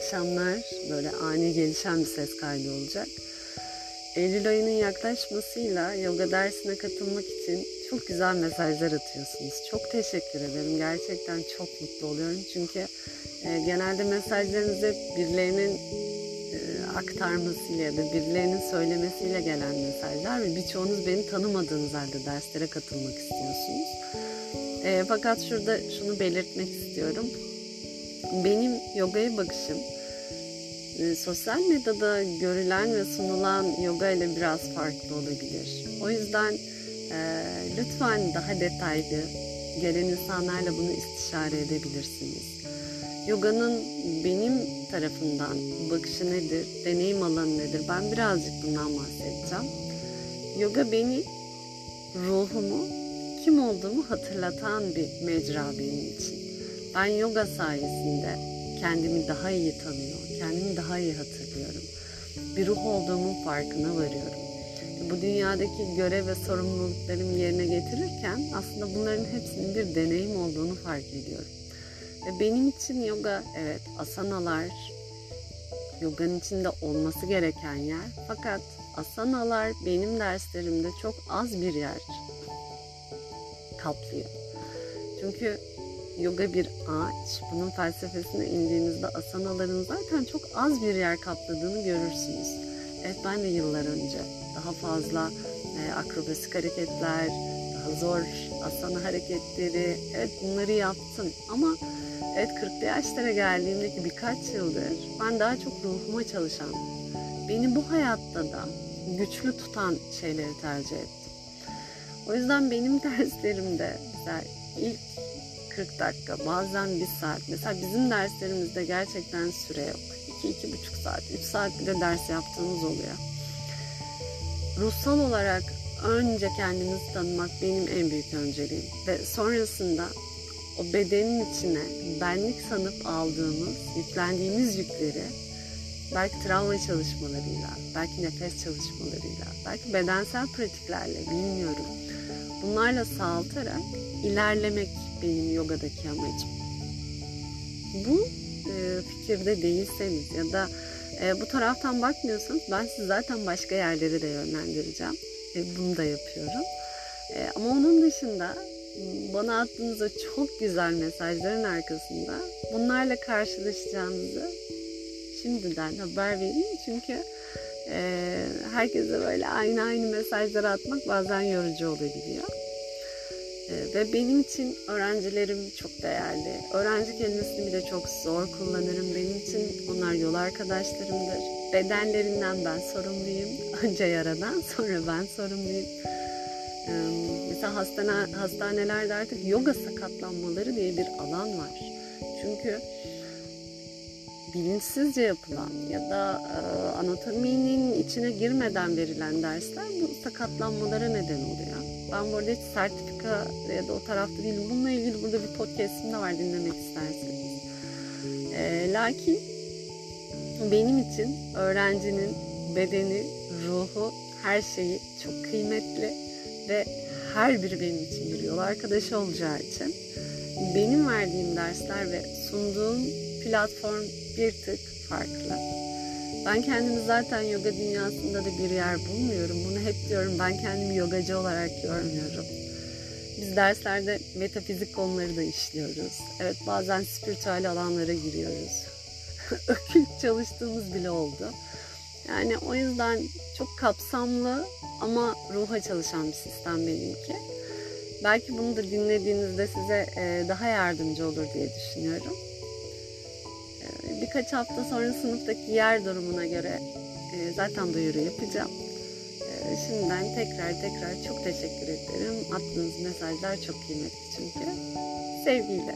akşamlar. Böyle ani gelişen bir ses kaydı olacak. Eylül ayının yaklaşmasıyla yoga dersine katılmak için çok güzel mesajlar atıyorsunuz. Çok teşekkür ederim. Gerçekten çok mutlu oluyorum. Çünkü e, genelde mesajlarınız hep birilerinin e, aktarmasıyla ya da birilerinin söylemesiyle gelen mesajlar ve birçoğunuz beni tanımadığınız halde derslere katılmak istiyorsunuz. E, fakat şurada şunu belirtmek istiyorum. Benim yogaya bakışım e, sosyal medyada görülen ve sunulan yoga ile biraz farklı olabilir. O yüzden e, lütfen daha detaylı gelen insanlarla bunu istişare edebilirsiniz. Yoganın benim tarafından bakışı nedir, deneyim alanı nedir? Ben birazcık bundan bahsedeceğim. Yoga beni, ruhumu, kim olduğumu hatırlatan bir mecra benim için. Ben yoga sayesinde kendimi daha iyi tanıyor, kendimi daha iyi hatırlıyorum. Bir ruh olduğumun farkına varıyorum. Bu dünyadaki görev ve sorumluluklarımı yerine getirirken aslında bunların hepsinin bir deneyim olduğunu fark ediyorum. Ve benim için yoga evet asanalar, yoganın içinde olması gereken yer. Fakat asanalar benim derslerimde çok az bir yer kaplıyor. Çünkü yoga bir ağaç. Bunun felsefesine indiğinizde asanaların zaten çok az bir yer kapladığını görürsünüz. Evet ben de yıllar önce daha fazla e, akrobasik hareketler, daha zor asana hareketleri, evet bunları yaptım. Ama evet 40'lı yaşlara geldiğimdeki birkaç yıldır ben daha çok ruhuma çalışan, beni bu hayatta da güçlü tutan şeyleri tercih ettim. O yüzden benim derslerimde mesela ilk 40 dakika bazen bir saat mesela bizim derslerimizde gerçekten süre yok. 2-2,5 saat 3 saat bile ders yaptığımız oluyor. Ruhsal olarak önce kendimizi tanımak benim en büyük önceliğim ve sonrasında o bedenin içine benlik sanıp aldığımız, yüklendiğimiz yükleri belki travma çalışmalarıyla, belki nefes çalışmalarıyla, belki bedensel pratiklerle bilmiyorum. Bunlarla sağaltarak ilerlemek benim yogadaki amacım. Bu e, fikirde değilseniz ya da e, bu taraftan bakmıyorsanız ben sizi zaten başka yerlere de yönlendireceğim. E, bunu da yapıyorum. E, ama onun dışında bana attığınız o çok güzel mesajların arkasında bunlarla karşılaşacağınızı şimdiden haber vereyim. Çünkü e, herkese böyle aynı aynı mesajları atmak bazen yorucu olabiliyor. Ee, ve benim için öğrencilerim çok değerli. Öğrenci kelimesini bile çok zor kullanırım. Benim için onlar yol arkadaşlarımdır. Bedenlerinden ben sorumluyum. Önce yaradan sonra ben sorumluyum. Ee, mesela hastane, hastanelerde artık yoga sakatlanmaları diye bir alan var. Çünkü bilinçsizce yapılan ya da e, anatominin içine girmeden verilen dersler bu sakatlanmalara neden oluyor. Ben burada hiç sertifika ya da o tarafta değilim. Bununla ilgili burada bir podcast'im de var dinlemek isterseniz. E, lakin benim için öğrencinin bedeni, ruhu, her şeyi çok kıymetli ve her biri benim için bir yol arkadaşı olacağı için benim verdiğim dersler ve sunduğum platform bir tık farklı. Ben kendimi zaten yoga dünyasında da bir yer bulmuyorum. Bunu hep diyorum ben kendimi yogacı olarak görmüyorum. Biz derslerde metafizik konuları da işliyoruz. Evet bazen spiritüel alanlara giriyoruz. Ökült çalıştığımız bile oldu. Yani o yüzden çok kapsamlı ama ruha çalışan bir sistem benimki. Belki bunu da dinlediğinizde size daha yardımcı olur diye düşünüyorum birkaç hafta sonra sınıftaki yer durumuna göre e, zaten duyuru yapacağım. E, şimdiden tekrar tekrar çok teşekkür ederim. Attığınız mesajlar çok kıymetli çünkü. Sevgiyle.